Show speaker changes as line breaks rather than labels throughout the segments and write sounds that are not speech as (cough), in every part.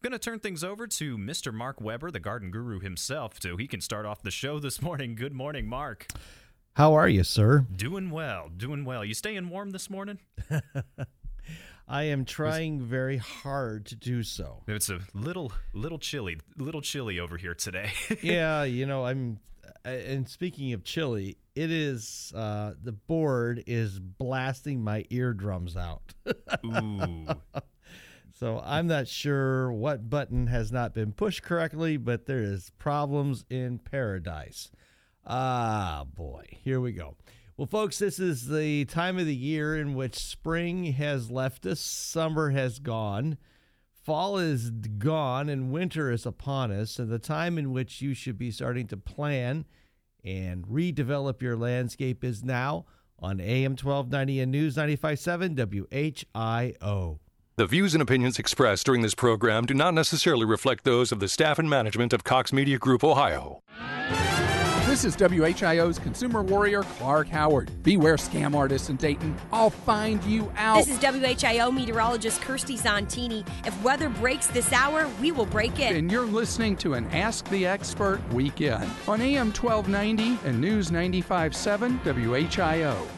I'm going to turn things over to Mr. Mark Weber, the garden guru himself, so he can start off the show this morning. Good morning, Mark.
How are you, sir?
Doing well, doing well. You staying warm this morning? (laughs)
I am trying very hard to do so.
It's a little, little chilly, little chilly over here today. (laughs)
yeah, you know, I'm. uh, And speaking of chilly, it is uh, the board is blasting my eardrums out. (laughs)
Ooh.
So I'm not sure what button has not been pushed correctly, but there is problems in paradise. Ah, boy, here we go. Well, folks, this is the time of the year in which spring has left us, summer has gone, fall is gone, and winter is upon us, and the time in which you should be starting to plan and redevelop your landscape is now on AM 1290 and News 957 WHIO.
The views and opinions expressed during this program do not necessarily reflect those of the staff and management of Cox Media Group Ohio.
This is WHIO's consumer warrior, Clark Howard. Beware scam artists in Dayton. I'll find you out.
This is WHIO meteorologist Kirstie Zontini. If weather breaks this hour, we will break it.
and you're listening to an Ask the Expert weekend on AM 1290 and News 95.7 WHIO.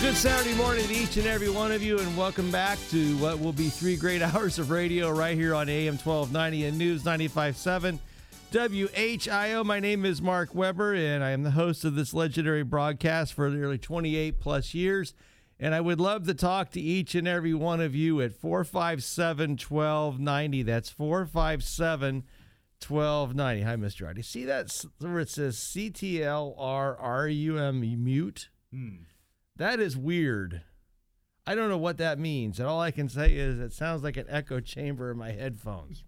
Good Saturday morning to each and every one of you, and welcome back to what will be three great (laughs) hours of radio right here on AM 1290 and News 957 WHIO. My name is Mark Weber, and I am the host of this legendary broadcast for nearly 28 plus years. And I would love to talk to each and every one of you at 457 1290. That's 457 1290. Hi, Mr. Roddy. See that where it says CTLRRUM mute? Hmm. That is weird. I don't know what that means. And all I can say is it sounds like an echo chamber in my headphones.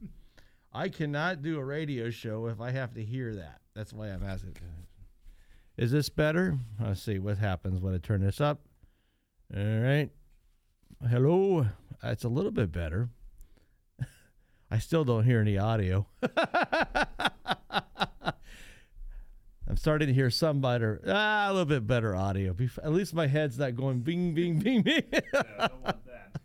I cannot do a radio show if I have to hear that. That's why I'm asking. Is this better? Let's see what happens when I turn this up. All right. Hello. It's a little bit better. (laughs) I still don't hear any audio. (laughs) I'm starting to hear some better, ah, a little bit better audio. At least my head's not going bing, bing, (laughs) bing, bing.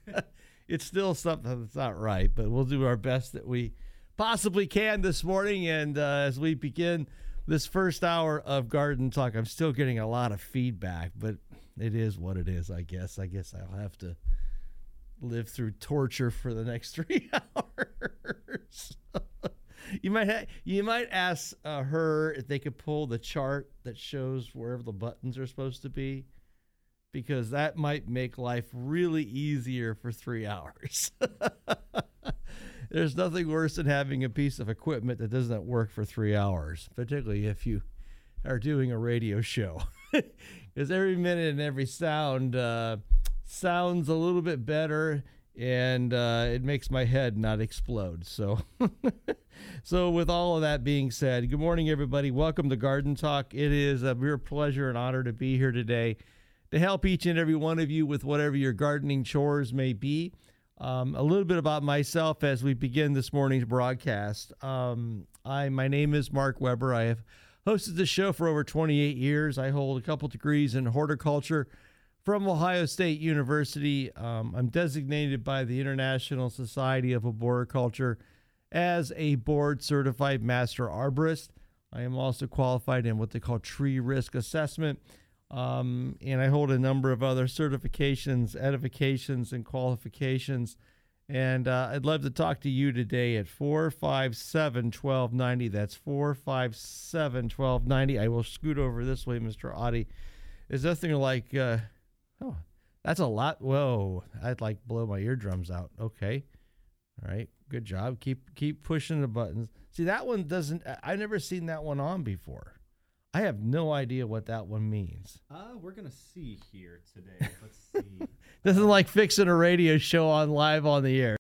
(laughs) it's still something that's not right, but we'll do our best that we possibly can this morning. And uh, as we begin this first hour of Garden Talk, I'm still getting a lot of feedback, but it is what it is, I guess. I guess I'll have to live through torture for the next (laughs) three hours. You might ha- you might ask uh, her if they could pull the chart that shows wherever the buttons are supposed to be, because that might make life really easier for three (laughs) hours. There's nothing worse than having a piece of equipment that doesn't work for three hours, particularly if you are doing a radio show, (laughs) because every minute and every sound uh, sounds a little bit better, and uh, it makes my head not explode. So. (laughs) So, with all of that being said, good morning, everybody. Welcome to Garden Talk. It is a real pleasure and honor to be here today to help each and every one of you with whatever your gardening chores may be. Um, a little bit about myself as we begin this morning's broadcast. Um, I, my name is Mark Weber. I have hosted the show for over 28 years. I hold a couple degrees in horticulture from Ohio State University. Um, I'm designated by the International Society of Arboriculture as a board certified master arborist. I am also qualified in what they call tree risk assessment. Um, and I hold a number of other certifications, edifications, and qualifications. And uh, I'd love to talk to you today at 457 1290. That's 457 1290. I will scoot over this way, Mr. Audie. Is nothing like, uh, oh, that's a lot. Whoa, I'd like blow my eardrums out. Okay. All right. Good job. Keep keep pushing the buttons. See that one doesn't I- I've never seen that one on before. I have no idea what that one means.
Uh, we're gonna see here today. Let's (laughs) see.
This is like fixing a radio show on live on the air.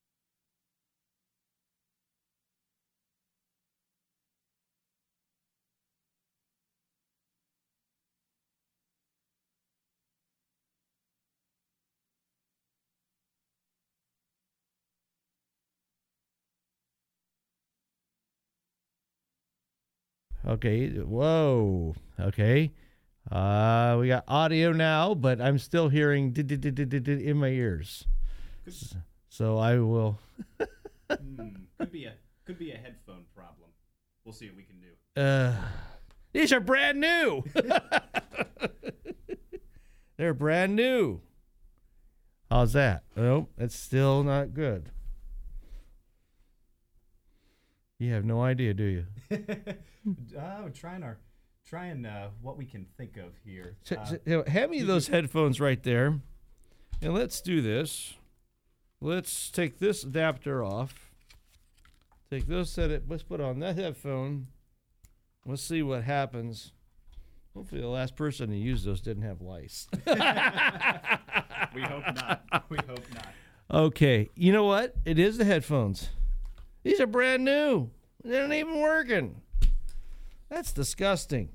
Okay. Whoa. Okay. Uh, we got audio now, but I'm still hearing in my ears. So I will.
Hmm, could be a could be a headphone problem. We'll see what we can do.
Uh, these are brand new. (laughs) They're brand new. How's that? Nope, it's still not good. You have no idea, do you? (laughs)
oh, trying our trying uh, what we can think of here.
S-
Uh,
s- you know, hand me those headphones right there, and let's do this. Let's take this adapter off. Take those set it. Let's put on that headphone. Let's see what happens. Hopefully, the last person to use those didn't have lice. (laughs)
we hope not. We hope not.
okay, you know what? It is the headphones. These are brand new. They're not even working. That's disgusting.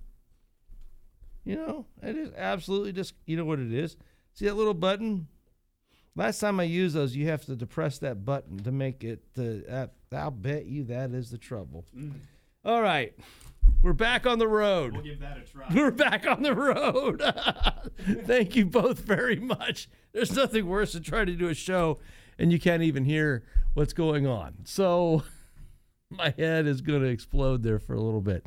You know, it is absolutely just. You know what it is? See that little button? Last time I used those, you have to depress that button to make it. Uh, I'll bet you that is the trouble. All right, we're back on the road.
We'll give that a try. (laughs)
We're back on the road. (laughs) Thank you both very much. There's nothing worse than trying to do a show and you can't even hear what's going on. So (laughs) my head is going to explode there for a little bit.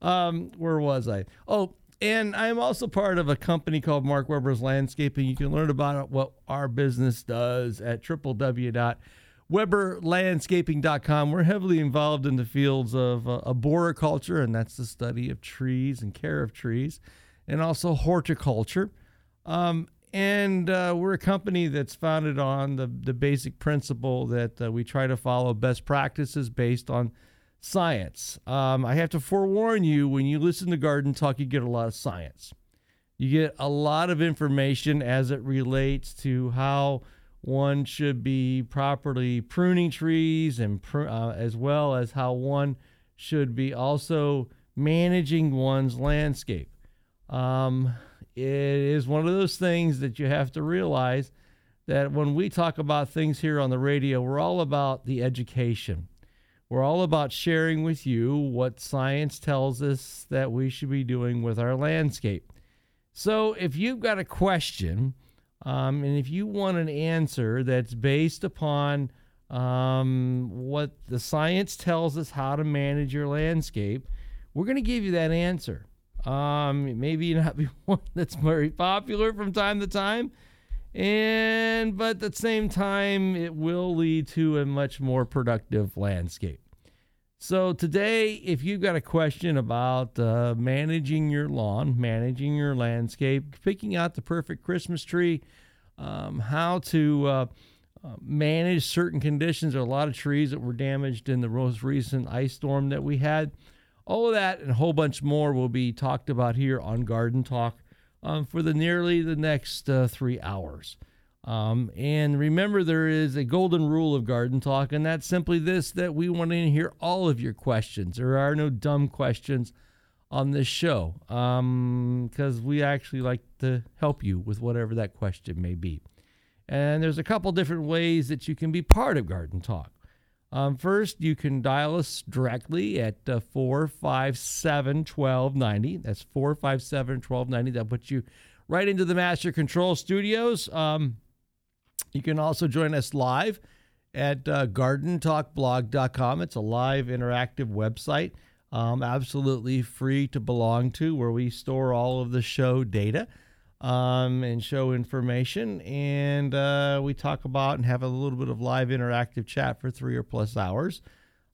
Um, where was I? Oh, and I'm also part of a company called Mark Weber's Landscaping. You can learn about what our business does at www.weberlandscaping.com. We're heavily involved in the fields of uh, arboriculture, and that's the study of trees and care of trees, and also horticulture. Um, and uh, we're a company that's founded on the, the basic principle that uh, we try to follow best practices based on science. Um, I have to forewarn you when you listen to Garden Talk, you get a lot of science. You get a lot of information as it relates to how one should be properly pruning trees and pr- uh, as well as how one should be also managing one's landscape. Um, it is one of those things that you have to realize that when we talk about things here on the radio, we're all about the education. We're all about sharing with you what science tells us that we should be doing with our landscape. So if you've got a question, um, and if you want an answer that's based upon um, what the science tells us how to manage your landscape, we're going to give you that answer. Um, maybe not (laughs) be one that's very popular from time to time, and but at the same time, it will lead to a much more productive landscape. So today, if you've got a question about uh, managing your lawn, managing your landscape, picking out the perfect Christmas tree, um, how to uh, uh, manage certain conditions, there are a lot of trees that were damaged in the most recent ice storm that we had. All of that and a whole bunch more will be talked about here on Garden Talk um, for the nearly the next uh, three hours. Um, and remember, there is a golden rule of Garden Talk, and that's simply this that we want to hear all of your questions. There are no dumb questions on this show because we actually like to help you with whatever that question may be. And there's a couple different ways that you can be part of Garden Talk. Um, first, you can dial us directly at uh, 457 1290. That's 457 1290. That puts you right into the Master Control Studios. Um, you can also join us live at uh, gardentalkblog.com. It's a live interactive website, um, absolutely free to belong to, where we store all of the show data um, and show information. And uh, we talk about and have a little bit of live interactive chat for three or plus hours.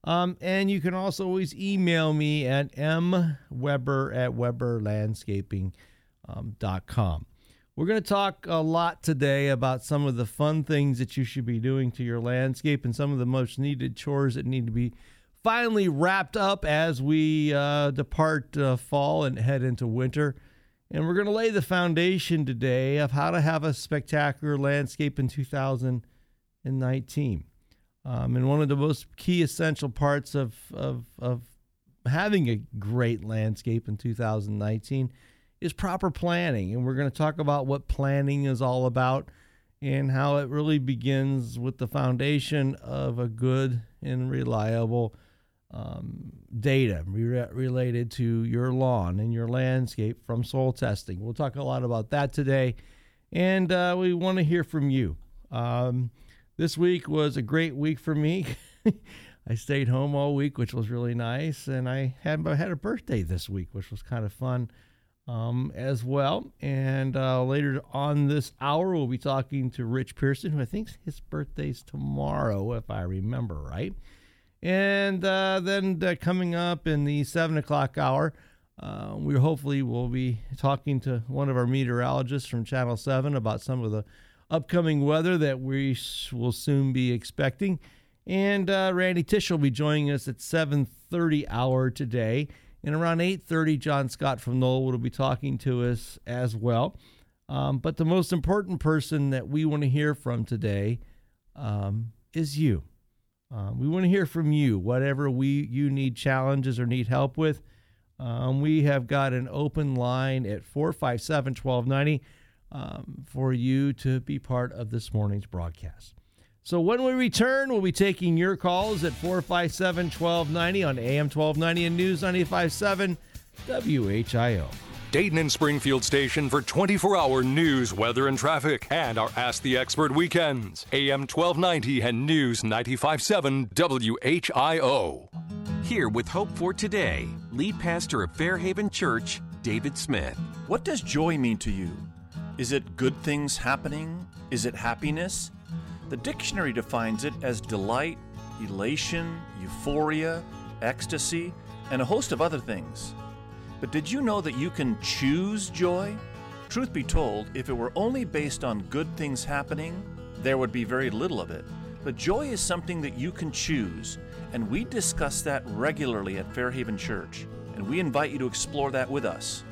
Um, and you can also always email me at mweber at weberlandscaping.com. We're going to talk a lot today about some of the fun things that you should be doing to your landscape and some of the most needed chores that need to be finally wrapped up as we uh, depart uh, fall and head into winter. And we're going to lay the foundation today of how to have a spectacular landscape in 2019. Um, and one of the most key essential parts of, of, of having a great landscape in 2019 is proper planning. And we're going to talk about what planning is all about and how it really begins with the foundation of a good and reliable um, data re- related to your lawn and your landscape from soil testing. We'll talk a lot about that today, and uh, we want to hear from you. Um, this week was a great week for me. (laughs) I stayed home all week, which was really nice, and I had I had a birthday this week, which was kind of fun um, as well. And uh, later on this hour, we'll be talking to Rich Pearson, who I think his birthday's tomorrow, if I remember right. And uh, then uh, coming up in the seven o'clock hour, uh, we hopefully will be talking to one of our meteorologists from Channel Seven about some of the upcoming weather that we will soon be expecting. And uh, Randy Tish will be joining us at 7:30 hour today, and around 8:30, John Scott from Knoll will be talking to us as well. Um, but the most important person that we want to hear from today um, is you. Um, we want to hear from you. Whatever we you need challenges or need help with, um, we have got an open line at 457 1290 um, for you to be part of this morning's broadcast. So when we return, we'll be taking your calls at 457 1290 on AM 1290 and News 957 WHIO.
Dayton and Springfield station for 24 hour news, weather, and traffic, and our Ask the Expert weekends. AM 1290 and News 957 WHIO.
Here with Hope for Today, lead pastor of Fairhaven Church, David Smith.
What does joy mean to you? Is it good things happening? Is it happiness? The dictionary defines it as delight, elation, euphoria, ecstasy, and a host of other things. But did you know that you can choose joy? Truth be told, if it were only based on good things happening, there would be very little of it. But joy is something that you can choose, and we discuss that regularly at Fairhaven Church, and we invite you to explore that with us.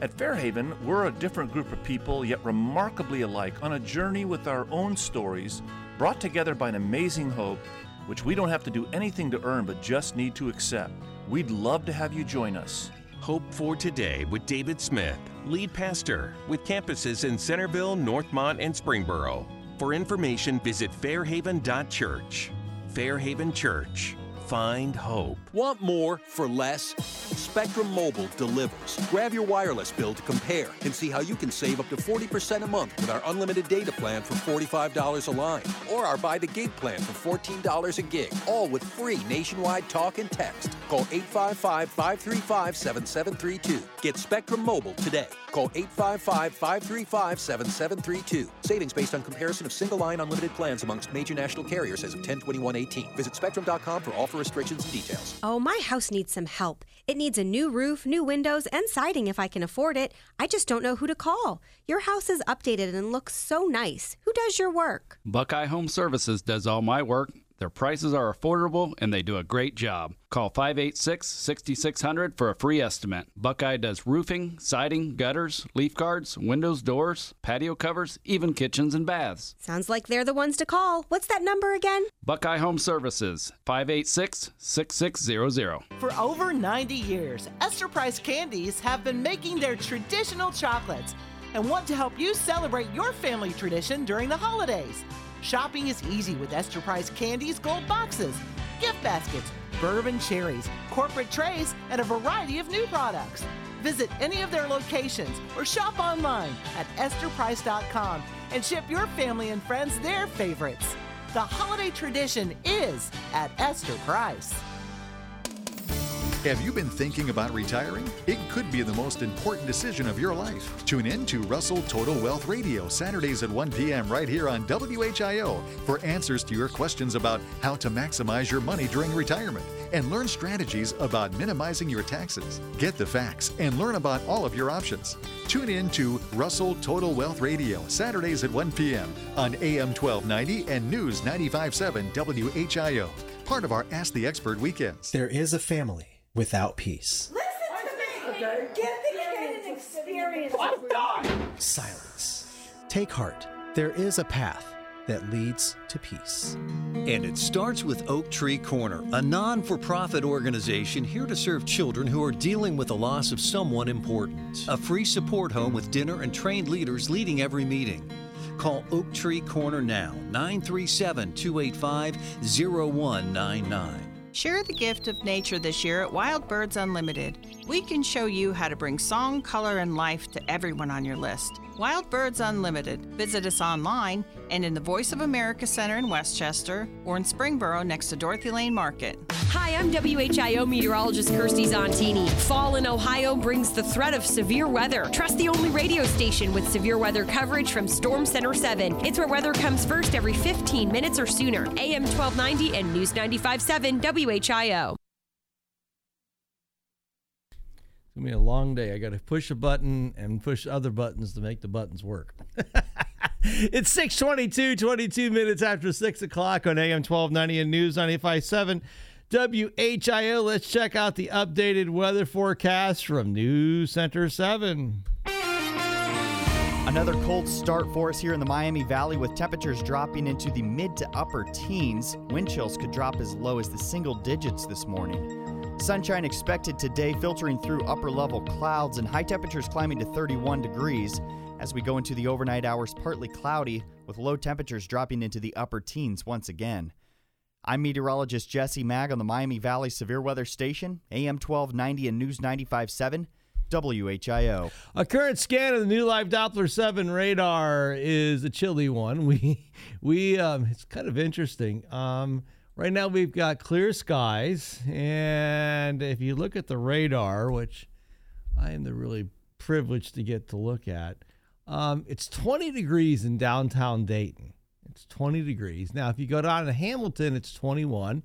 At Fairhaven, we're a different group of people, yet remarkably alike, on a journey with our own stories, brought together by an amazing hope, which we don't have to do anything to earn but just need to accept. We'd love to have you join us.
Hope for Today with David Smith, lead pastor with campuses in Centerville, Northmont, and Springboro. For information, visit fairhaven.church. Fairhaven Church. Find hope.
Want more for less? Spectrum Mobile delivers. Grab your wireless bill to compare and see how you can save up to 40% a month with our unlimited data plan for $45 a line or our buy the gig plan for $14 a gig, all with free nationwide talk and text. Call 855 535 7732. Get Spectrum Mobile today. Call 855 535 7732. Savings based on comparison of single line unlimited plans amongst major national carriers as of 102118. Visit spectrum.com for offer restrictions and details.
Oh, my house needs some help. It needs a new roof, new windows, and siding if I can afford it. I just don't know who to call. Your house is updated and looks so nice. Who does your work?
Buckeye Home Services does all my work. Their prices are affordable and they do a great job. Call 586 6600 for a free estimate. Buckeye does roofing, siding, gutters, leaf guards, windows, doors, patio covers, even kitchens and baths.
Sounds like they're the ones to call. What's that number again?
Buckeye Home Services, 586 6600.
For over 90 years, Esther Price Candies have been making their traditional chocolates and want to help you celebrate your family tradition during the holidays. Shopping is easy with Esther Price Candies gold boxes, gift baskets, bourbon cherries, corporate trays, and a variety of new products. Visit any of their locations or shop online at estherprice.com and ship your family and friends their favorites. The holiday tradition is at Esther Price.
Have you been thinking about retiring? It could be the most important decision of your life. Tune in to Russell Total Wealth Radio Saturdays at 1 p.m. right here on WHIO for answers to your questions about how to maximize your money during retirement and learn strategies about minimizing your taxes. Get the facts and learn about all of your options. Tune in to Russell Total Wealth Radio Saturdays at 1 p.m. on AM 1290 and News 957 WHIO. Part of our Ask the Expert weekends.
There is a family without peace.
Listen to me. Okay. Give the kid an experience.
Silence. Take heart. There is a path that leads to peace.
And it starts with Oak Tree Corner, a non for profit organization here to serve children who are dealing with the loss of someone important. A free support home with dinner and trained leaders leading every meeting. Call Oak Tree Corner now, 937 285 0199.
Share the gift of nature this year at Wild Birds Unlimited. We can show you how to bring song, color, and life to everyone on your list. Wild Birds Unlimited. Visit us online and in the Voice of America Center in Westchester or in Springboro next to Dorothy Lane Market.
Hi, I'm WHIO meteorologist Kirstie Zontini. Fall in Ohio brings the threat of severe weather. Trust the only radio station with severe weather coverage from Storm Center 7. It's where weather comes first every 15 minutes or sooner. AM 1290 and News 95.7 WHIO.
It's gonna be a long day. I got to push a button and push other buttons to make the buttons work. (laughs) it's 622, 22 minutes after 6 o'clock on AM 1290 and News 957 WHIO. Let's check out the updated weather forecast from News Center 7.
Another cold start for us here in the Miami Valley with temperatures dropping into the mid to upper teens. Wind chills could drop as low as the single digits this morning. Sunshine expected today, filtering through upper level clouds, and high temperatures climbing to 31 degrees. As we go into the overnight hours, partly cloudy, with low temperatures dropping into the upper teens once again. I'm meteorologist Jesse Maag on the Miami Valley Severe Weather Station, AM 1290 and News 957. WHIO.
A current scan of the new live Doppler 7 radar is a chilly one. (laughs) We we um, it's kind of interesting. Um, right now we've got clear skies, and if you look at the radar, which I am the really privileged to get to look at, um, it's 20 degrees in downtown Dayton. It's 20 degrees. Now, if you go down to Hamilton, it's 21.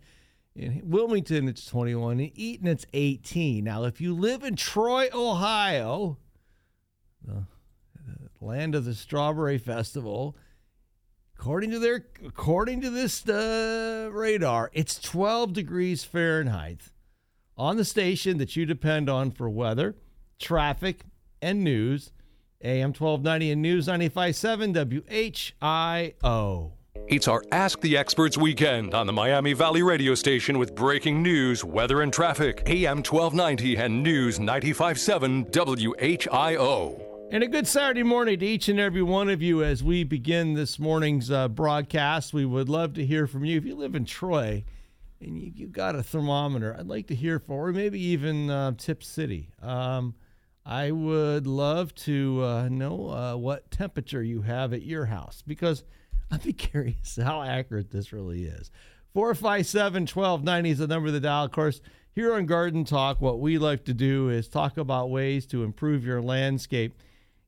In Wilmington, it's 21. In Eaton, it's 18. Now, if you live in Troy, Ohio, the, the land of the Strawberry Festival, according to their according to this uh, radar, it's 12 degrees Fahrenheit on the station that you depend on for weather, traffic, and news. AM 1290 and News 957 WHIO.
It's our Ask the Experts weekend on the Miami Valley radio station with breaking news, weather, and traffic. AM 1290 and News 957 WHIO.
And a good Saturday morning to each and every one of you as we begin this morning's uh, broadcast. We would love to hear from you. If you live in Troy and you, have got a thermometer, I'd like to hear from, or maybe even uh, Tipp City. Um, I would love to uh, know uh, what temperature you have at your house because (laughs) I'd be curious how accurate this really is. 457 1290 is the number of the dial. Of course, here on Garden Talk, what we like to do is talk about ways to improve your landscape.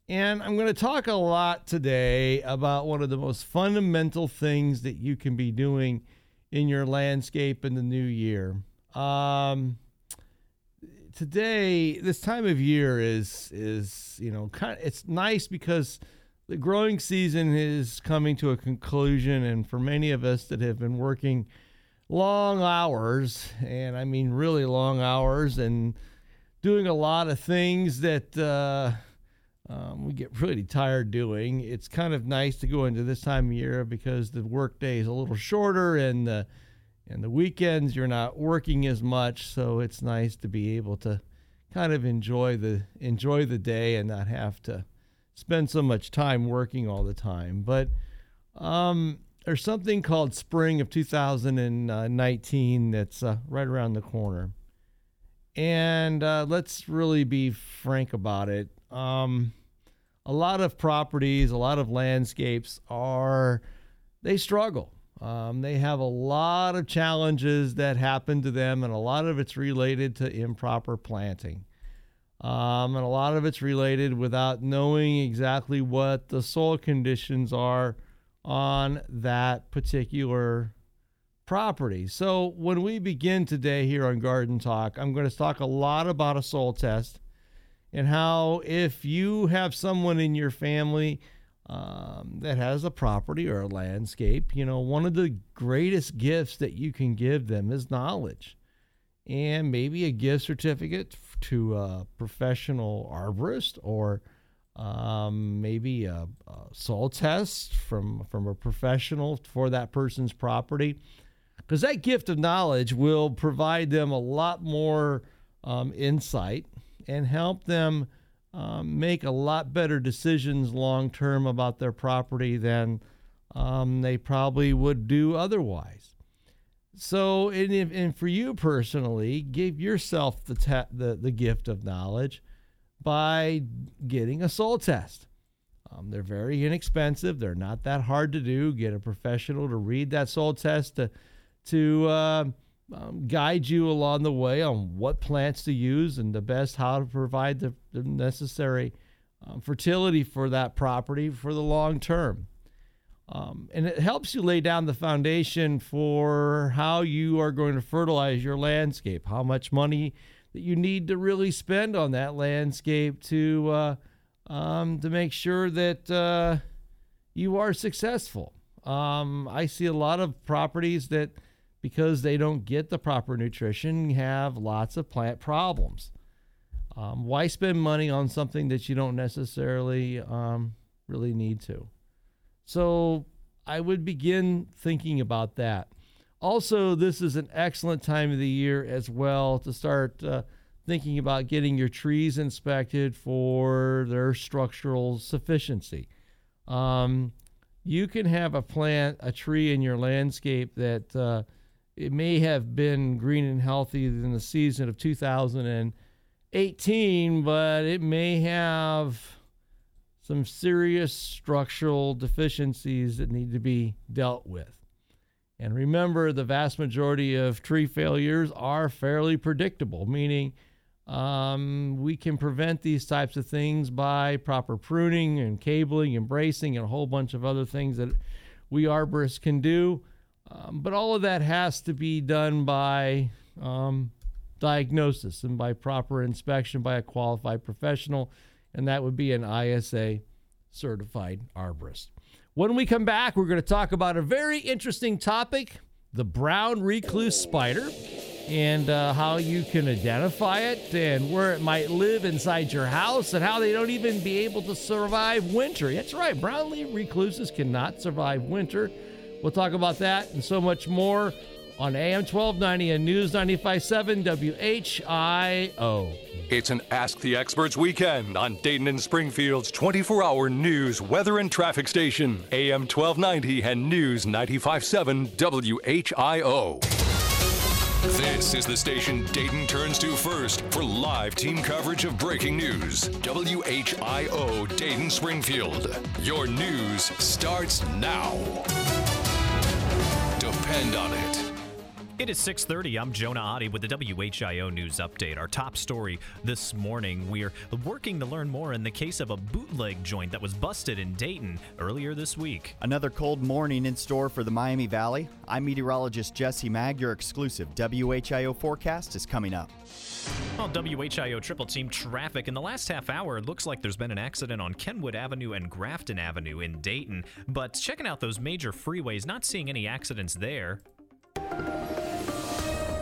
And I'm going to talk a lot today about one of the most fundamental things that you can be doing in your landscape in the new year. Um, today, this time of year is is you know kind of it's nice because the growing season is coming to a conclusion, and for many of us that have been working long hours, and I mean really long hours, and doing a lot of things that. Uh, um, we get pretty tired doing. It's kind of nice to go into this time of year because the workday is a little shorter and the and the weekends you're not working as much, so it's nice to be able to kind of enjoy the enjoy the day and not have to spend so much time working all the time. But um, there's something called spring of 2019 that's uh, right around the corner. And uh, let's really be frank about it. Um, a lot of properties, a lot of landscapes are, they struggle. Um, they have a lot of challenges that happen to them, and a lot of it's related to improper planting. Um, and a lot of it's related without knowing exactly what the soil conditions are on that particular property. So, when we begin today here on Garden Talk, I'm going to talk a lot about a soil test and how if you have someone in your family um, that has a property or a landscape, you know, one of the greatest gifts that you can give them is knowledge. And maybe a gift certificate to a professional arborist or um, maybe a, a, soil test from from a professional for that person's property. Because that gift of knowledge will provide them a lot more um, insight and help them um, make a lot better decisions long term about their property than um, they probably would do otherwise. So, and, if, and for you personally, give yourself the, ta- the the gift of knowledge by getting a soil test. Um, they're very inexpensive. They're not that hard to do. Get a professional to read that soil test to to uh, um, guide you along the way on what plants to use and the best how to provide the, the necessary um, fertility for that property for the long term. Um, and it helps you lay down the foundation for how you are going to fertilize your landscape, how much money that you need to really spend on that landscape to uh, um, to make sure that uh, you are successful. Um, I see a lot of properties that, because they don't get the proper nutrition, have lots of plant problems. Um, why spend money on something that you don't necessarily um, really need to? So I would begin thinking about that. Also, this is an excellent time of the year as well to start uh, thinking about getting your trees inspected for their structural sufficiency. Um, you can have a plant, a tree in your landscape that uh, it may have been green and healthy in the season of 2018, but it may have some serious structural deficiencies that need to be dealt with. And remember, the vast majority of tree failures are fairly predictable, meaning um, we can prevent these types of things by proper pruning and cabling and bracing and a whole bunch of other things that we arborists can do. Um, but all of that has to be done by um, diagnosis and by proper inspection by a qualified professional and that would be an ISA certified arborist. When we come back, we're going to talk about a very interesting topic the brown recluse spider and uh, how you can identify it and where it might live inside your house and how they don't even be able to survive winter. That's right, brown recluses cannot survive winter. We'll talk about that and so much more on AM 1290 and News 957 WHIO.
It's an Ask the Experts weekend on Dayton and Springfield's 24 hour news, weather, and traffic station, AM 1290 and News 957 WHIO. This is the station Dayton turns to first for live team coverage of breaking news. WHIO Dayton Springfield. Your news starts now. Depend on it.
It is 6:30. I'm Jonah Adi with the WHIO news update. Our top story this morning, we're working to learn more in the case of a bootleg joint that was busted in Dayton earlier this week.
Another cold morning in store for the Miami Valley. I'm meteorologist Jesse Maag. Your exclusive WHIO forecast is coming up.
Well, WHIO triple team traffic in the last half hour. It looks like there's been an accident on Kenwood Avenue and Grafton Avenue in Dayton. But checking out those major freeways, not seeing any accidents there.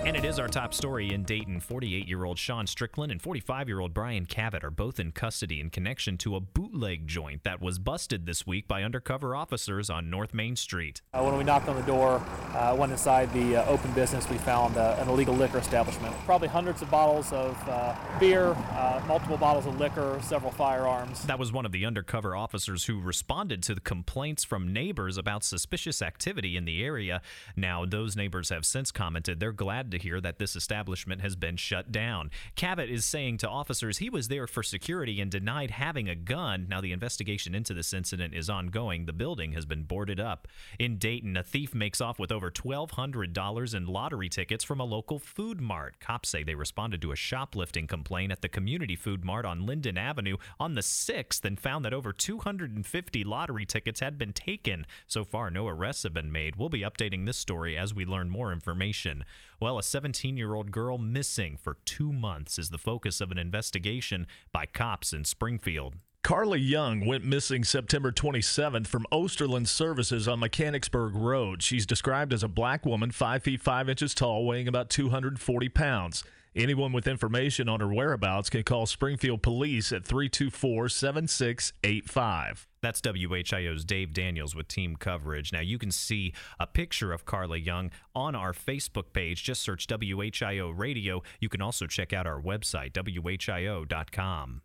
And it is our top story in Dayton. 48 year old Sean Strickland and 45 year old Brian Cavett are both in custody in connection to a bootleg joint that was busted this week by undercover officers on North Main Street.
Uh, when we knocked on the door, uh, went inside the uh, open business, we found uh, an illegal liquor establishment. Probably hundreds of bottles of uh, beer, uh, multiple bottles of liquor, several firearms.
That was one of the undercover officers who responded to the complaints from neighbors about suspicious activity in the area. Now, those neighbors have since commented they're glad to hear that this establishment has been shut down. Cavett is saying to officers he was there for security and denied having a gun. Now, the investigation into this incident is ongoing. The building has been boarded up. In Dayton, a thief makes off with over $1,200 in lottery tickets from a local food mart. Cops say they responded to a shoplifting complaint at the community food mart on Linden Avenue on the 6th and found that over 250 lottery tickets had been taken. So far, no arrests have been made. We'll be updating this story as we learn more information. Well, a 17 year old girl missing for two months is the focus of an investigation by cops in Springfield.
Carly Young went missing September 27th from Oesterlen Services on Mechanicsburg Road. She's described as a black woman, 5 feet 5 inches tall, weighing about 240 pounds. Anyone with information on her whereabouts can call Springfield Police at 324 7685.
That's WHIO's Dave Daniels with team coverage. Now, you can see a picture of Carla Young on our Facebook page. Just search WHIO Radio. You can also check out our website, WHIO.com.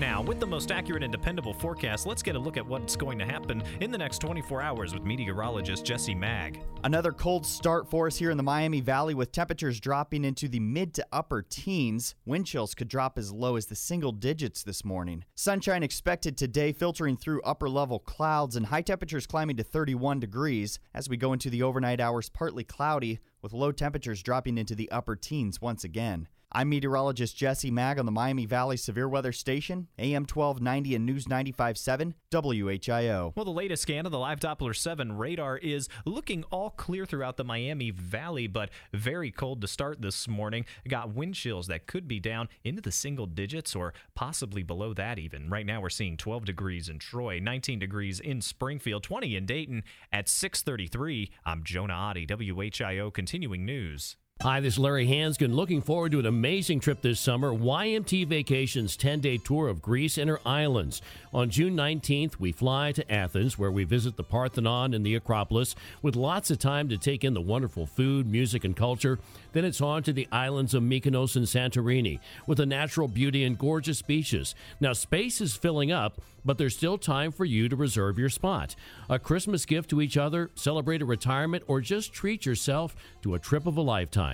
Now, with the most accurate and dependable forecast, let's get a look at what's going to happen in the next 24 hours with meteorologist Jesse Maag.
Another cold start for us here in the Miami Valley with temperatures dropping into the mid to upper teens. Wind chills could drop as low as the single digits this morning. Sunshine expected today, filtering through upper level clouds, and high temperatures climbing to 31 degrees. As we go into the overnight hours, partly cloudy, with low temperatures dropping into the upper teens once again. I'm meteorologist Jesse Maag on the Miami Valley Severe Weather Station, AM 1290 and News 95.7, WHIO.
Well, the latest scan of the Live Doppler 7 radar is looking all clear throughout the Miami Valley, but very cold to start this morning. Got wind chills that could be down into the single digits or possibly below that even. Right now we're seeing 12 degrees in Troy, 19 degrees in Springfield, 20 in Dayton. At 633, I'm Jonah Adi, WHIO Continuing News.
Hi, this is Larry Hansgen. Looking forward to an amazing trip this summer. YMT Vacations 10 day tour of Greece and her islands. On June 19th, we fly to Athens, where we visit the Parthenon and the Acropolis with lots of time to take in the wonderful food, music, and culture. Then it's on to the islands of Mykonos and Santorini with the natural beauty and gorgeous beaches. Now, space is filling up, but there's still time for you to reserve your spot. A Christmas gift to each other, celebrate a retirement, or just treat yourself to a trip of a lifetime.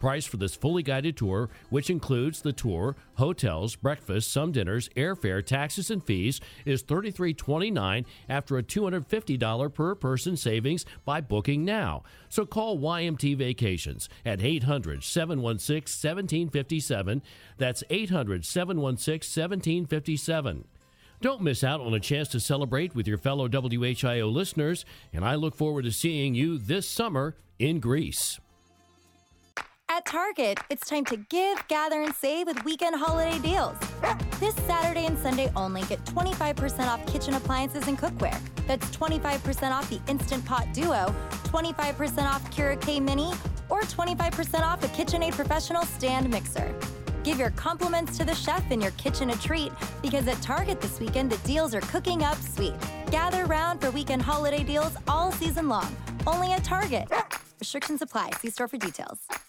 Price for this fully guided tour, which includes the tour, hotels, breakfast, some dinners, airfare, taxes, and fees, is $33.29 after a $250 per person savings by booking now. So call YMT Vacations at 800 716 1757. That's 800 716 1757. Don't miss out on a chance to celebrate with your fellow WHIO listeners, and I look forward to seeing you this summer in Greece.
At Target, it's time to give, gather, and save with weekend holiday deals. This Saturday and Sunday only, get 25% off kitchen appliances and cookware. That's 25% off the Instant Pot Duo, 25% off Keurig K Mini, or 25% off the KitchenAid Professional Stand Mixer. Give your compliments to the chef in your kitchen a treat because at Target this weekend, the deals are cooking up sweet. Gather round for weekend holiday deals all season long, only at Target. Restrictions apply. See store for details.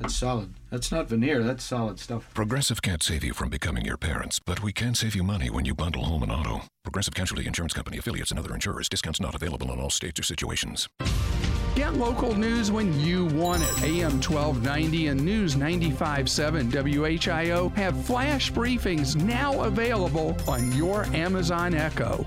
That's solid. That's not veneer, that's solid stuff.
Progressive can't save you from becoming your parents, but we can save you money when you bundle home and auto. Progressive Casualty Insurance Company affiliates and other insurers. Discounts not available in all states or situations.
Get local news when you want it. AM 1290 and News 95.7 WHIO have flash briefings now available on your Amazon Echo.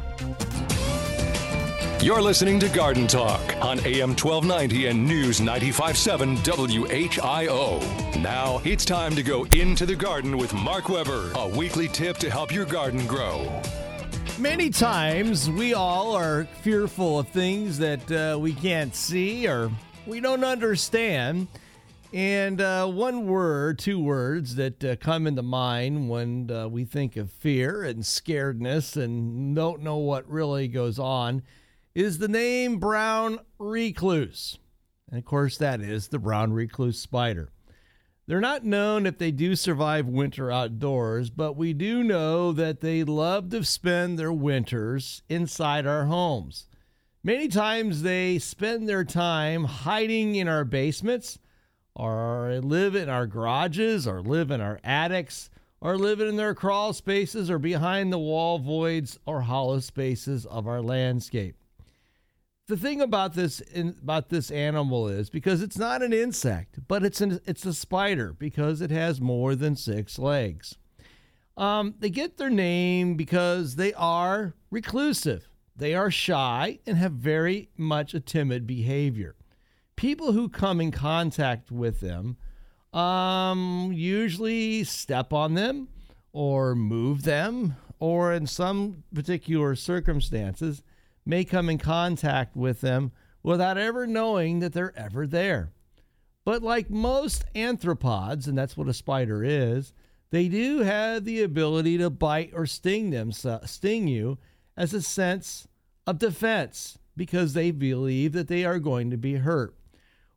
You're listening to Garden Talk on AM 1290 and News 95.7 WHIO. Now it's time to go into the garden with Mark Weber, a weekly tip to help your garden grow.
Many times we all are fearful of things that uh, we can't see or we don't understand. And uh, one word, two words that uh, come into mind when uh, we think of fear and scaredness and don't know what really goes on is the name brown recluse. And of course, that is the brown recluse spider. They're not known if they do survive winter outdoors, but we do know that they love to spend their winters inside our homes. Many times they spend their time hiding in our basements, or live in our garages, or live in our attics, or live in their crawl spaces, or behind the wall voids or hollow spaces of our landscape the thing about this in, about this animal is because it's not an insect, but it's an it's a spider because it has more than six legs. Um, they get their name because they are reclusive. They are shy and have very much a timid behavior. People who come in contact with them um, usually step on them or move them, or in some particular circumstances, may come in contact with them without ever knowing that they're ever there. But like most arthropods, and that's what a spider is, they do have the ability to bite or sting them, sting you as a sense of defense because they believe that they are going to be hurt.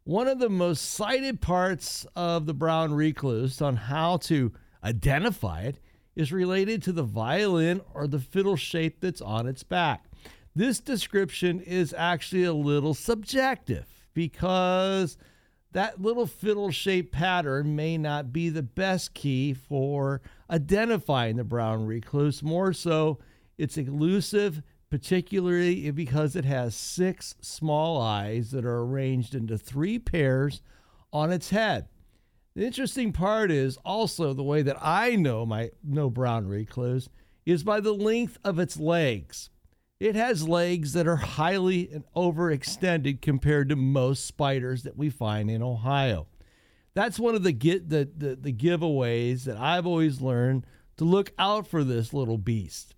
One of the most cited parts of the brown recluse on how to identify it is related to the violin or the fiddle shape that's on its back. This description is actually a little subjective because that little fiddle shaped pattern may not be the best key for identifying the brown recluse. More so, it's elusive, particularly because it has six small eyes that are arranged into three pairs on its head. The interesting part is also the way that I know my no brown recluse is by the length of its legs. It has legs that are highly and overextended compared to most spiders that we find in Ohio. That's one of the get the, the, the giveaways that I've always learned to look out for this little beast.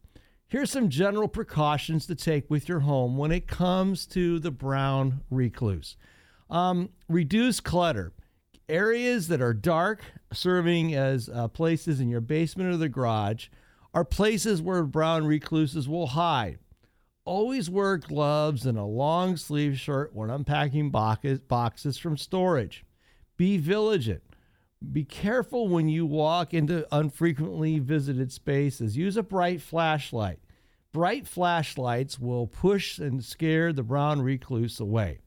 Here's some general precautions to take with your home when it comes to the brown recluse. Um, reduce clutter. Areas that are dark, serving as uh, places in your basement or the garage, are places where brown recluses will hide always wear gloves and a long sleeve shirt when unpacking boxes from storage. Be vigilant. Be careful when you walk into unfrequently visited spaces. Use a bright flashlight. Bright flashlights will push and scare the brown recluse away.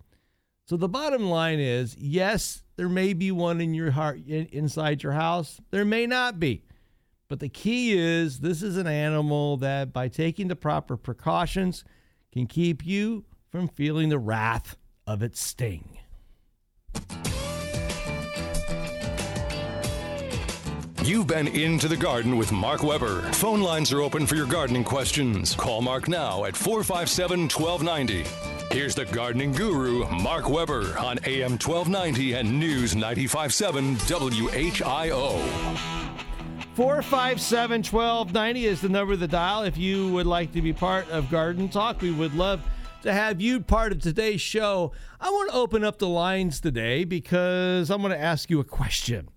So the bottom line is, yes, there may be one in your heart inside your house. There may not be. But the key is this is an animal that, by taking the proper precautions, can keep you from feeling the wrath of its sting.
You've been into the garden with Mark Webber. Phone lines are open for your gardening questions. Call Mark now at 457 1290. Here's the gardening guru, Mark Webber, on AM 1290 and News 957 WHIO.
457 1290 is the number of the dial. If you would like to be part of Garden Talk, we would love to have you part of today's show. I want to open up the lines today because I'm going to ask you a question.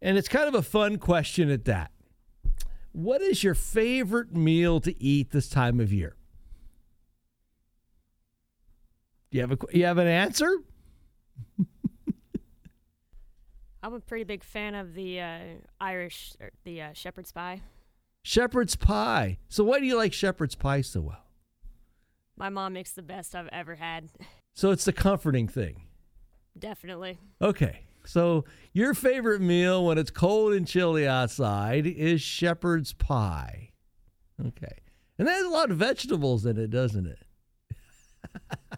And it's kind of a fun question at that. What is your favorite meal to eat this time of year? Do you have a you have an answer? (laughs)
I'm a pretty big fan of the uh, Irish, er, the uh, shepherd's pie.
Shepherd's pie. So why do you like shepherd's pie so well?
My mom makes the best I've ever had.
So it's the comforting thing.
Definitely.
Okay. So your favorite meal when it's cold and chilly outside is shepherd's pie. Okay. And there's a lot of vegetables in it, doesn't it? (laughs)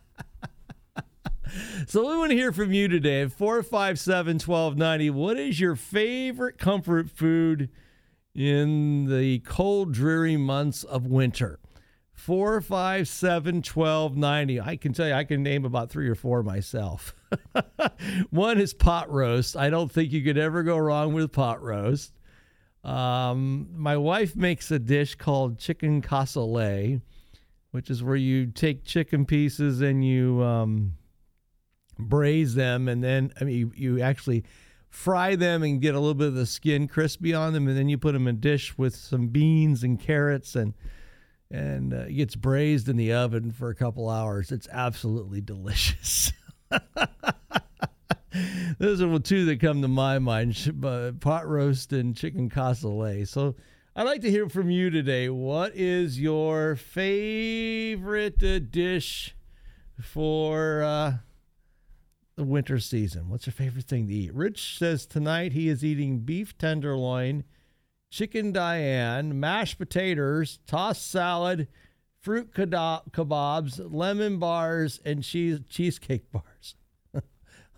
So we want to hear from you today at 457 1290. What is your favorite comfort food in the cold, dreary months of winter? 457 1290. I can tell you, I can name about three or four myself. (laughs) One is pot roast. I don't think you could ever go wrong with pot roast. Um, my wife makes a dish called chicken cassoulet, which is where you take chicken pieces and you um, braise them, and then I mean you, you actually fry them and get a little bit of the skin crispy on them, and then you put them in a dish with some beans and carrots, and and uh, it gets braised in the oven for a couple hours. It's absolutely delicious. (laughs) Those are the two that come to my mind: pot roast and chicken cassoulet. So. I'd like to hear from you today. What is your favorite uh, dish for uh, the winter season. What's your favorite thing to eat? Rich says tonight he is eating beef tenderloin, chicken Diane, mashed potatoes, tossed salad, fruit kebabs, lemon bars, and cheese cheesecake bars. (laughs)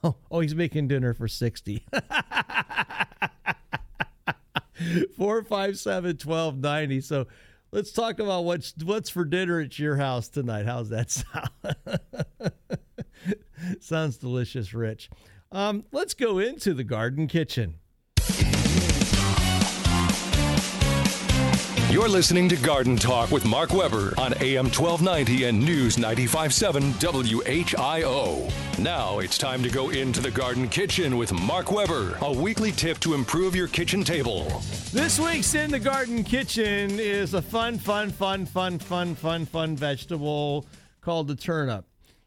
oh, oh, he's making dinner for 60. (laughs) 457 1290. So let's talk about what's what's for dinner at your house tonight. How's that (laughs) sound? (laughs) Sounds delicious, Rich. Um, let's go into the garden kitchen.
You're listening to Garden Talk with Mark Webber on AM 1290 and News 957 WHIO. Now it's time to go into the garden kitchen with Mark Webber, a weekly tip to improve your kitchen table.
This week's In the Garden Kitchen is a fun, fun, fun, fun, fun, fun, fun vegetable called the turnip.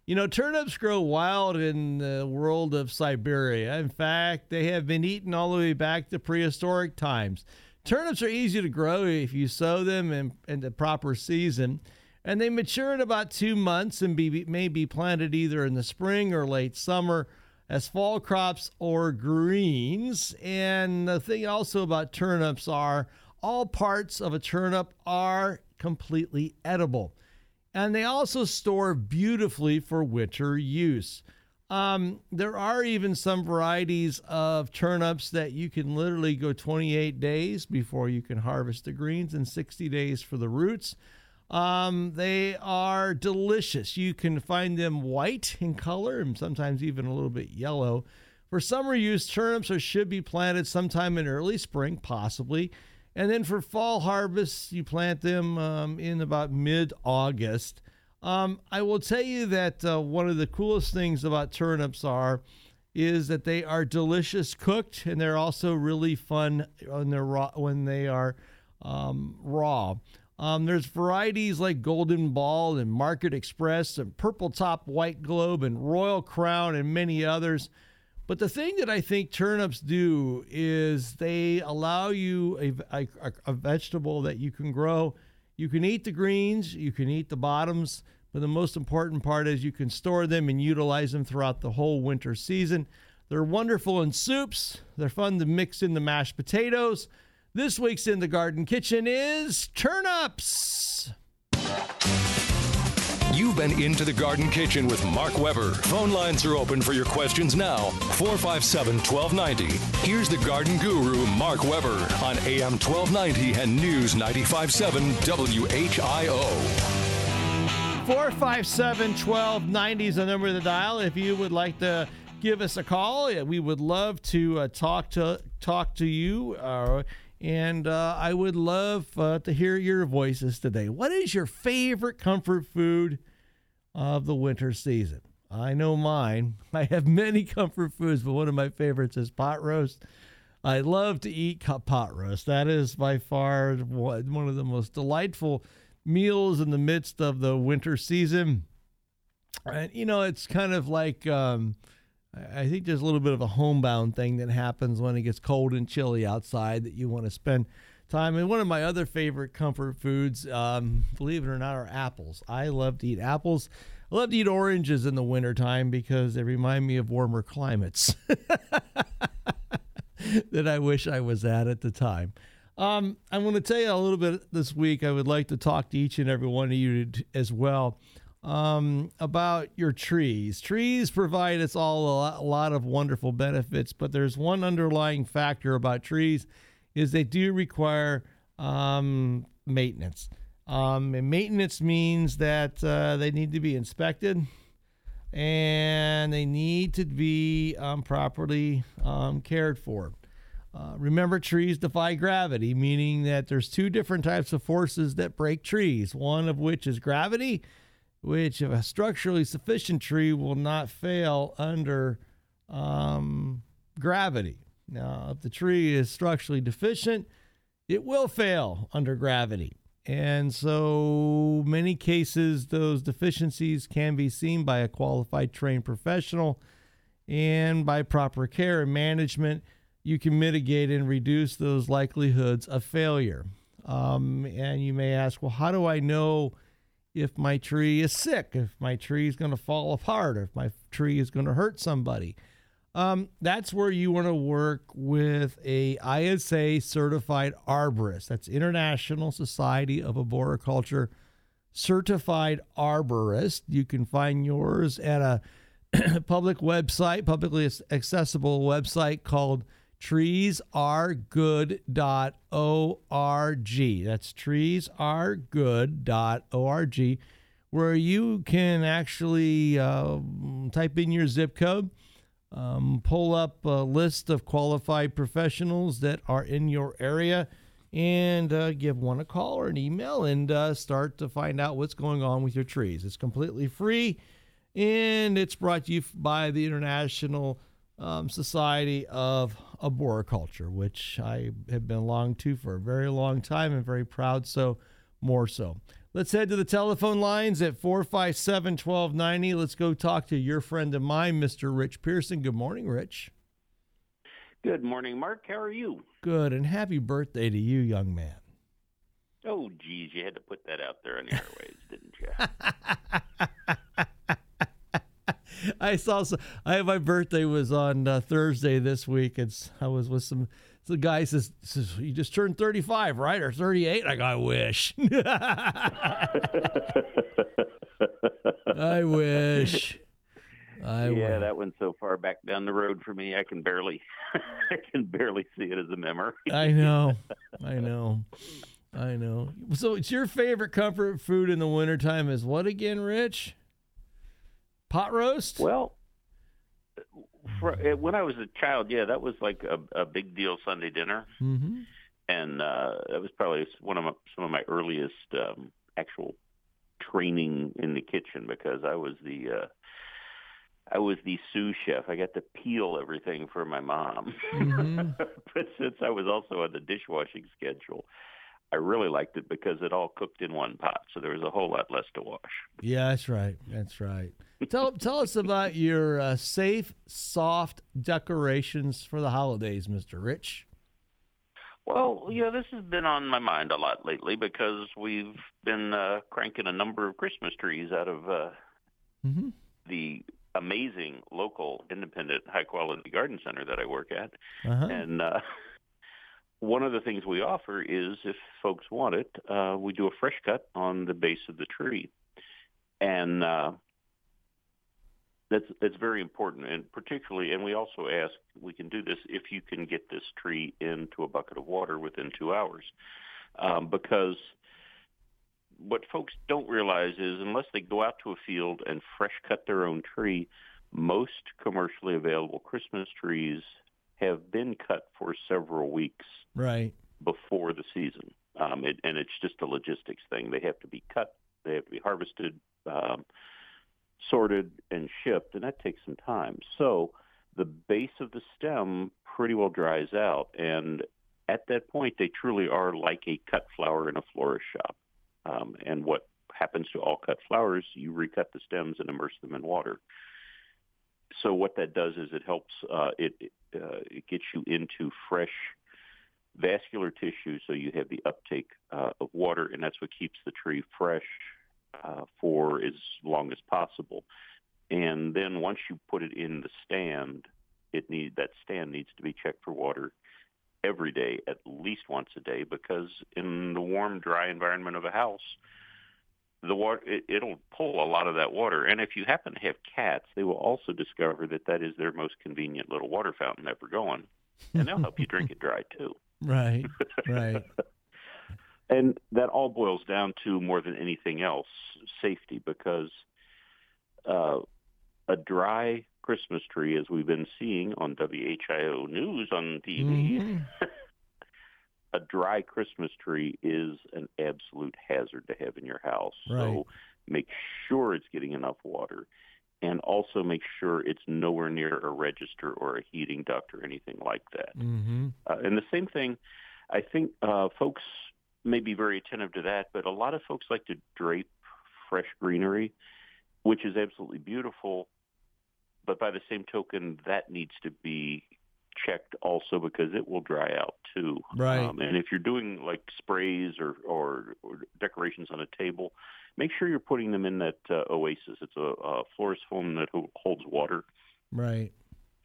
You know, turnips grow wild in the world of Siberia. In fact, they have been eaten all the way back to prehistoric times. Turnips are easy to grow if you sow them in, in the proper season, and they mature in about two months and be, may be planted either in the spring or late summer as fall crops or greens. And the thing also about turnips are all parts of a turnip are completely edible and they also store beautifully for winter use. Um, there are even some varieties of turnips that you can literally go 28 days before you can harvest the greens and 60 days for the roots. Um, they are delicious. You can find them white in color and sometimes even a little bit yellow. For summer use, turnips are, should be planted sometime in early spring, possibly. And then for fall harvests, you plant them um, in about mid August. Um, I will tell you that uh, one of the coolest things about turnips are is that they are delicious cooked, and they're also really fun when they're raw. When they are um, raw, um, there's varieties like Golden Ball and Market Express and Purple Top White Globe and Royal Crown and many others. But the thing that I think turnips do is they allow you a, a, a, vegetable that you can grow. You can eat the greens, you can eat the bottoms, but the most important part is you can store them and utilize them throughout the whole winter season. They're wonderful in soups, they're fun to mix in the mashed potatoes. This week's In the Garden Kitchen is turnips.
You've been into the Garden Kitchen with Mark Webber. Phone lines are open for your questions now. 457 1290. Here's the garden guru, Mark Webber, on AM 1290 and News 957 WHIO.
457 1290 is the number of the dial. If you would like to give us a call, we would love to uh, talk to talk to you. Uh, and uh, I would love uh, to hear your voices today. What is your favorite comfort food of the winter season? I know mine. (laughs) I have many comfort foods, but one of my favorites is pot roast. I love to eat pot roast. That is by far one of the most delightful meals in the midst of the winter season. And, you know, it's kind of like. Um, I think there's a little bit of a homebound thing that happens when it gets cold and chilly outside that you want to spend time. And one of my other favorite comfort foods, um, believe it or not, are apples. I love to eat apples. I love to eat oranges in the wintertime because they remind me of warmer climates (laughs) that I wish I was at at the time. Um, I'm going to tell you a little bit this week. I would like to talk to each and every one of you as well um, about your trees. Trees provide us all a lot, of wonderful benefits, but there's one underlying factor about trees is they do require um, maintenance. Um, and maintenance means that uh, they need to be inspected and they need to be um, properly um, cared for. Uh, remember, trees defy gravity, meaning that there's two different types of forces that break trees, one of which is gravity which if a structurally sufficient tree will not fail under um, gravity. Now, if the tree is structurally deficient, it will fail under gravity. And so, many cases, those deficiencies can be seen by a qualified trained professional, and by proper care and management, you can mitigate and reduce those likelihoods of failure. Um, and you may ask, well, how do I know if my tree is sick, if my tree is going to fall apart, or if my tree is going to hurt somebody. Um, that's where you want to work with a ISA certified arborist. That's International Society of Arboriculture certified arborist. You can find yours at a (clears throat) public website, publicly accessible website called treesaregood.org. That's treesaregood.org, where you can actually uh, type in your zip code, um, pull up a list of qualified professionals that are in your area, and uh, give one a call or an email and uh, start to find out what's going on with your trees. It's completely free, and it's brought to you by the International um, Society of Arboriculture, which I have been belonged to for a very long time and very proud so, more so. Let's head to the telephone lines at 457 1290. Let's go talk to your friend of mine, Mr. Rich Pearson. Good morning, Rich.
Good morning, Mark. How are you?
Good, and happy birthday to you, young man.
Oh, geez, you had to put that out there on the airwaves, didn't
you? (laughs) (laughs) I saw. Some, I have my birthday was on uh, Thursday this week. It's I was with some. The guy says, says you just turned 35, right? Or 38? I go, I wish. (laughs) I wish. I
yeah, that went so far back down the road for me. I can barely, (laughs) I can barely see it as a memory.
I know, I know, I know. So, it's your favorite comfort food in the wintertime is what again, Rich? Pot roast?
Well, for, when I was a child, yeah, that was like a, a big deal Sunday dinner,
mm-hmm.
and uh, that was probably one of my, some of my earliest um, actual training in the kitchen because I was the uh, I was the sous chef. I got to peel everything for my mom.
Mm-hmm. (laughs)
but since I was also on the dishwashing schedule, I really liked it because it all cooked in one pot, so there was a whole lot less to wash.
Yeah, that's right. That's right. Tell tell us about your uh, safe, soft decorations for the holidays, Mister Rich.
Well, yeah, this has been on my mind a lot lately because we've been uh, cranking a number of Christmas trees out of uh,
mm-hmm.
the amazing local independent high quality garden center that I work at.
Uh-huh.
And uh, one of the things we offer is if folks want it, uh, we do a fresh cut on the base of the tree. And uh, that's that's very important, and particularly, and we also ask we can do this if you can get this tree into a bucket of water within two hours, um, because what folks don't realize is unless they go out to a field and fresh cut their own tree, most commercially available Christmas trees have been cut for several weeks
right
before the season. Um, it, and it's just a logistics thing. They have to be cut, they have to be harvested, um, sorted, and shipped, and that takes some time. So the base of the stem pretty well dries out, and at that point, they truly are like a cut flower in a florist shop. Um, and what happens to all cut flowers, you recut the stems and immerse them in water. So what that does is it helps uh, it uh, it gets you into fresh vascular tissue, so you have the uptake uh, of water, and that's what keeps the tree fresh uh, for as long as possible. And then once you put it in the stand, it need that stand needs to be checked for water every day, at least once a day, because in the warm, dry environment of a house, the water it, it'll pull a lot of that water. And if you happen to have cats, they will also discover that that is their most convenient little water fountain ever going, and they'll help you drink it dry too. (laughs)
Right, right. (laughs)
and that all boils down to more than anything else safety, because uh, a dry Christmas tree, as we've been seeing on WHIO News on TV,
Mm-hmm. (laughs)
a dry Christmas tree is an absolute hazard to have in your house.
Right.
So make sure it's getting enough water. And also make sure it's nowhere near a register or a heating duct or anything like that.
Mm-hmm.
Uh, and the same thing, I think uh, folks may be very attentive to that, but a lot of folks like to drape fresh greenery, which is absolutely beautiful. But by the same token, that needs to be checked also because it will dry out too.
Right.
Um, and if you're doing like sprays or, or, or decorations on a table, make sure you're putting them in that uh, oasis. It's a, a florist foam that ho- holds water
Right.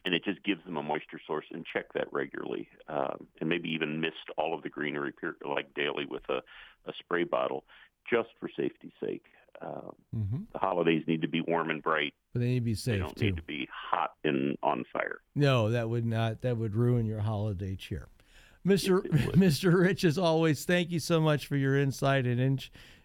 And it just gives them a moisture source and check that regularly um, and maybe even mist all of the greenery like daily with a, a spray bottle just for safety's sake um,
Mm-hmm.
the holidays need to be warm and bright
But they need to be safe.
they don't
too.
need to be hot and on fire
No, that would not. That would ruin your holiday cheer. Mr. (laughs) Mr. Rich, as always, thank you so much for your insight and in,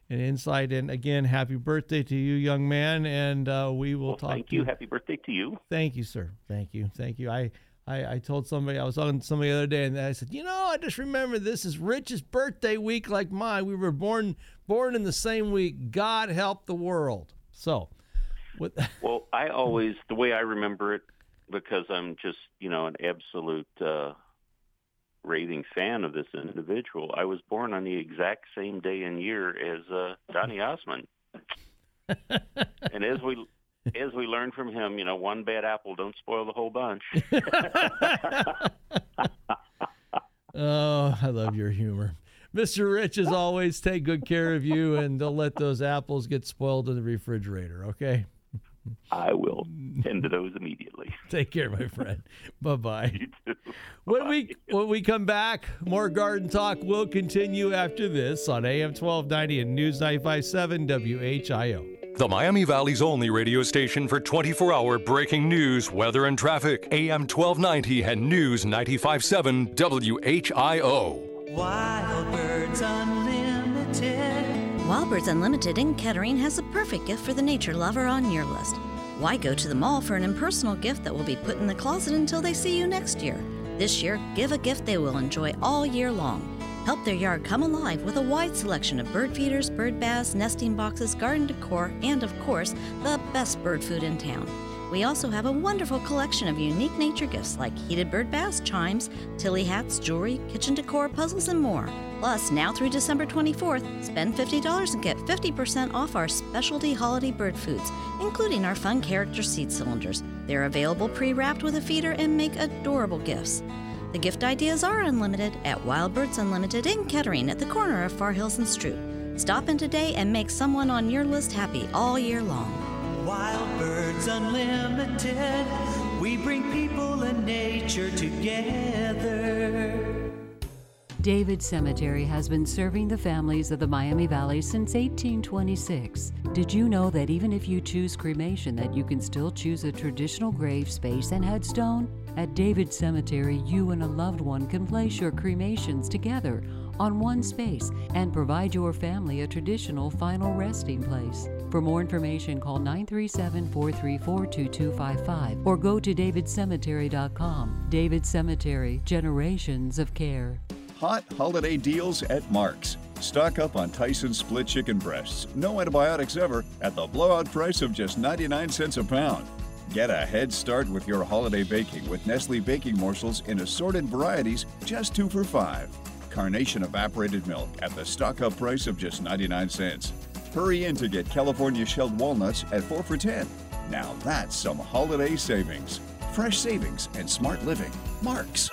and insight. And again, happy birthday to you, young man. And uh, we will
well,
talk.
thank
to
you happy birthday to you
Thank you, sir. Thank you. Thank you. I, I, I told somebody, I was talking to somebody the other day, and I said, you know, I just remember this is Rich's birthday week like mine. We were born born in the same week. God help the world. So, with (laughs)
well i always the way i remember it because i'm just you know an absolute uh raving fan of this individual. I was born on the exact same day and year as uh, Donny Osmond, (laughs) and as we as we learned from him, you know, one bad apple don't spoil the whole bunch. (laughs)
oh, I love your humor. Mr. Rich, as always, take good care of you and don't let those apples get spoiled in the refrigerator, okay?
I will tend to those immediately. (laughs)
Take care, my friend. bye bye. When we when we come back, more garden talk will continue after this on AM twelve ninety and News 95.7 WHIO.
The Miami Valley's only radio station for 24 hour breaking news, weather, and traffic. AM 1290 and News 95.7 WHIO.
Wild Birds Unlimited. Wild Unlimited in Kettering has the perfect gift for the nature lover on your list. Why go to the mall for an impersonal gift that will be put in the closet until they see you next year? This year, give a gift they will enjoy all year long. Help their yard come alive with a wide selection of bird feeders, bird baths, nesting boxes, garden decor, and of course, the best bird food in town. We also have a wonderful collection of unique nature gifts like heated bird baths, chimes, tilly hats, jewelry, kitchen decor, puzzles, and more. Plus, now through December 24th, spend $50 and get 50% off our specialty holiday bird foods, including our fun character seed cylinders. They're available pre wrapped with a feeder and make adorable gifts. The gift ideas are unlimited at Wild Birds Unlimited in Kettering at the corner of Far Hills and Stroop. Stop in today and make someone on your list happy all year long.
Wild Birds Unlimited, we bring people and nature together.
David Cemetery has been serving the families of the Miami Valley since 1826. Did you know that even if you choose cremation that you can still choose a traditional grave space and headstone? At David Cemetery, you and a loved one can place your cremations together on one space and provide your family a traditional final resting place. For more information, call 937 434 2255 or go to davidcemetery.com. David Cemetery, generations of care.
Hot holiday deals at Mark's. Stock up on Tyson split chicken breasts, no antibiotics ever, at the blowout price of just 99 cents a pound. Get a head start with your holiday baking with Nestle baking morsels in assorted varieties, just two for five. Carnation evaporated milk at the stock up price of just 99 cents. Hurry in to get California shelled walnuts at 4 for 10. Now that's some holiday savings. Fresh savings and smart living. Mark's.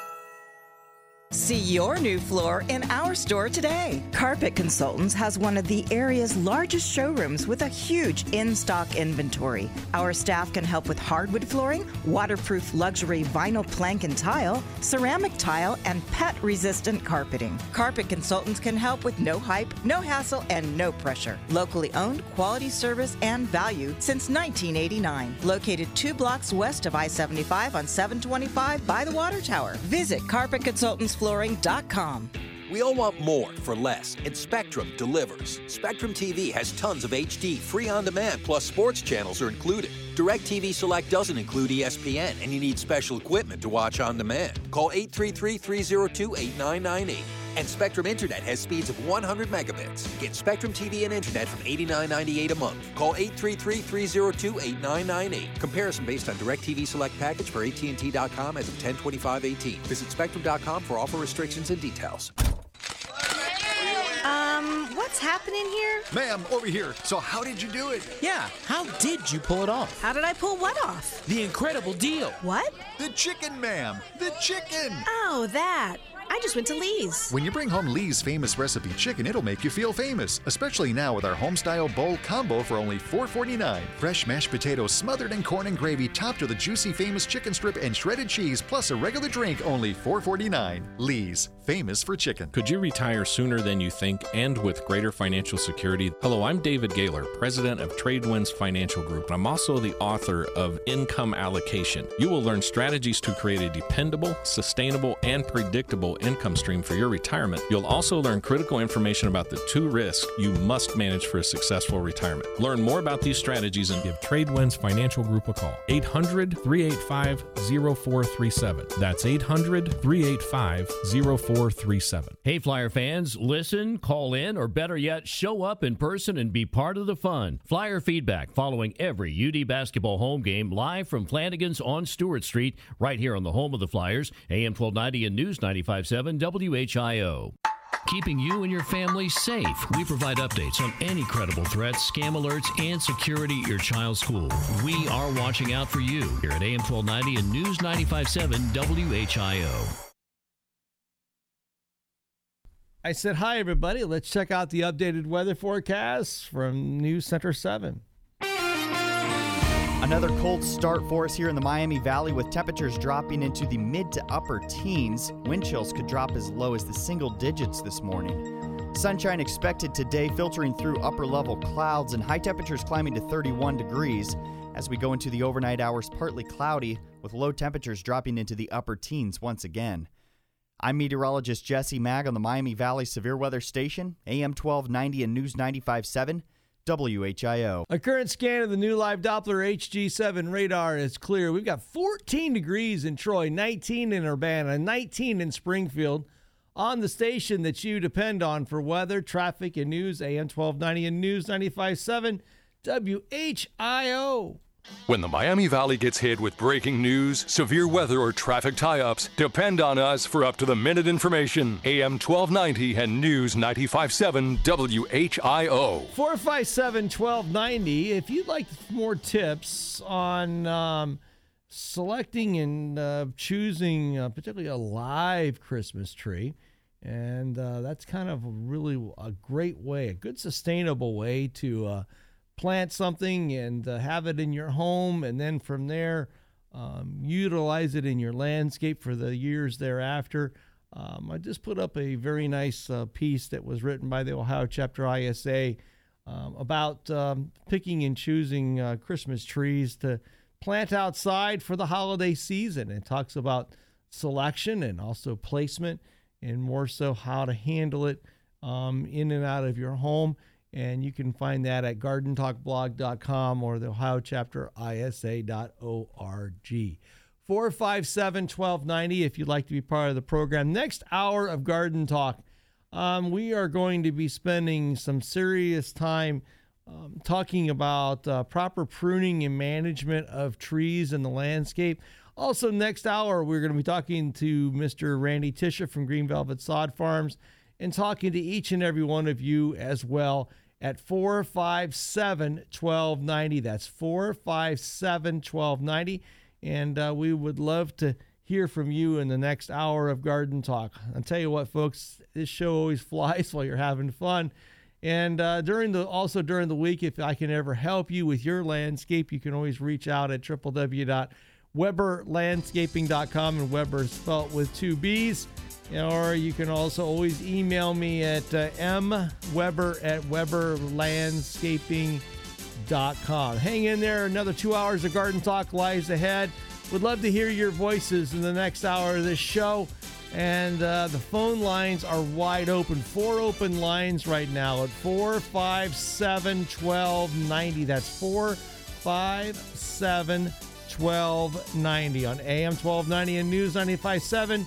See your new floor in our store today. Carpet Consultants has one of the area's largest showrooms with a huge in stock inventory. Our staff can help with hardwood flooring, waterproof luxury vinyl plank and tile, ceramic tile, and pet resistant carpeting. Carpet Consultants can help with no hype, no hassle, and no pressure. Locally owned, quality service, and value since 1989. Located two blocks west of I 75 on 725 by the Water Tower. Visit Carpet Consultants
We all want more for less, and Spectrum delivers. Spectrum TV has tons of HD, free on demand, plus sports channels are included. DirecTV Select doesn't include ESPN, and you need special equipment to watch on demand. Call 833 302 8998. And Spectrum Internet has speeds of 100 megabits. Get Spectrum TV and Internet from $89.98 a month. Call 833-302-8998. Comparison based on DirecTV Select package for AT&T.com as of 1025-18. Visit Spectrum.com for offer restrictions and details.
Um, what's happening here?
Ma'am, over here. So, how did you do it?
Yeah, how did you pull it off?
How did I pull what off?
The incredible deal.
What?
The chicken, ma'am. The chicken.
Oh, that. I just went to Lee's.
When you bring home Lee's famous recipe chicken, it'll make you feel famous, especially now with our homestyle bowl combo for only $4.49. Fresh mashed potatoes smothered in corn and gravy, topped with a juicy famous chicken strip and shredded cheese, plus a regular drink, only $4.49. Lee's, famous for chicken.
Could you retire sooner than you think and with greater financial security? Hello, I'm David Gaylor, president of Tradewinds Financial Group. and I'm also the author of Income Allocation. You will learn strategies to create a dependable, sustainable, and predictable income stream for your retirement. You'll also learn critical information about the two risks you must manage for a successful retirement. Learn more about these strategies and give Tradewinds Financial Group a call. 800 385 0437. That's 800 385 0437.
Hey, Flyer fans, listen, call in, or better yet, show up in person and be part of the fun. Flyer feedback following every UD basketball home game live from Flanagan's on Stewart Street, right here on the home of the Flyers, AM 1290 and News 95. 95.7 WHIO. Keeping you and your family safe. We provide updates on any credible threats, scam alerts, and security at your child's school. We are watching out for you here at AM 1290 and News 95.7 WHIO.
I said, Hi, everybody. Let's check out the updated weather forecast from News Center 7.
Another cold start for us here in the Miami Valley with temperatures dropping into the mid to upper teens. Wind chills could drop as low as the single digits this morning. Sunshine expected today, filtering through upper level clouds, and high temperatures climbing to 31 degrees. As we go into the overnight hours, partly cloudy, with low temperatures dropping into the upper teens once again. I'm meteorologist Jesse Maag on the Miami Valley Severe Weather Station, AM 1290 and News 957. WHIO.
A current scan of the new live Doppler HG7 radar is clear. We've got 14 degrees in Troy, 19 in Urbana, 19 in Springfield. On the station that you depend on for weather, traffic, and news, AM 1290 and News 957 WHIO.
When the Miami Valley gets hit with breaking news, severe weather, or traffic tie ups, depend on us for up to the minute information. AM 1290 and News 957 WHIO.
457 1290. If you'd like more tips on um, selecting and uh, choosing, uh, particularly a live Christmas tree, and uh, that's kind of really a great way, a good sustainable way to uh, plant something and uh, have it in your home, and then from there, um, utilize it in your landscape for the years thereafter. Um, I just put up a very nice uh, piece that was written by the Ohio Chapter ISA um, about um, picking and choosing uh, Christmas trees to plant outside for the holiday season. It talks about selection and also placement, and more so how to handle it um, in and out of your home. And you can find that at gardentalkblog.com or the Ohio chapter isa.org. 457 1290 if you'd like to be part of the program. Next hour of Garden Talk, um, we are going to be spending some serious time um, talking about uh, proper pruning and management of trees in the landscape. Also, next hour, we're going to be talking to Mr. Randy Tisha from Green Velvet Sod Farms and talking to each and every one of you as well at 457 1290. That's 457 1290. And uh, we would love to hear from you in the next hour of Garden Talk. I'll tell you what, folks, this show always (laughs) flies while you're having fun. And uh, during the also during the week, if I can ever help you with your landscape, you can always reach out at www.webberlandscaping.com and Webber spelled with two B's. Or you can also always email me at uh, mwebber at webberlandscaping.com. Hang in there. Another two hours of Garden Talk lies ahead. Would love to hear your voices in the next hour of this show. And uh, the phone lines are wide open. Four open lines right now at 457 1290. That's 457 1290 on AM 1290 and News 957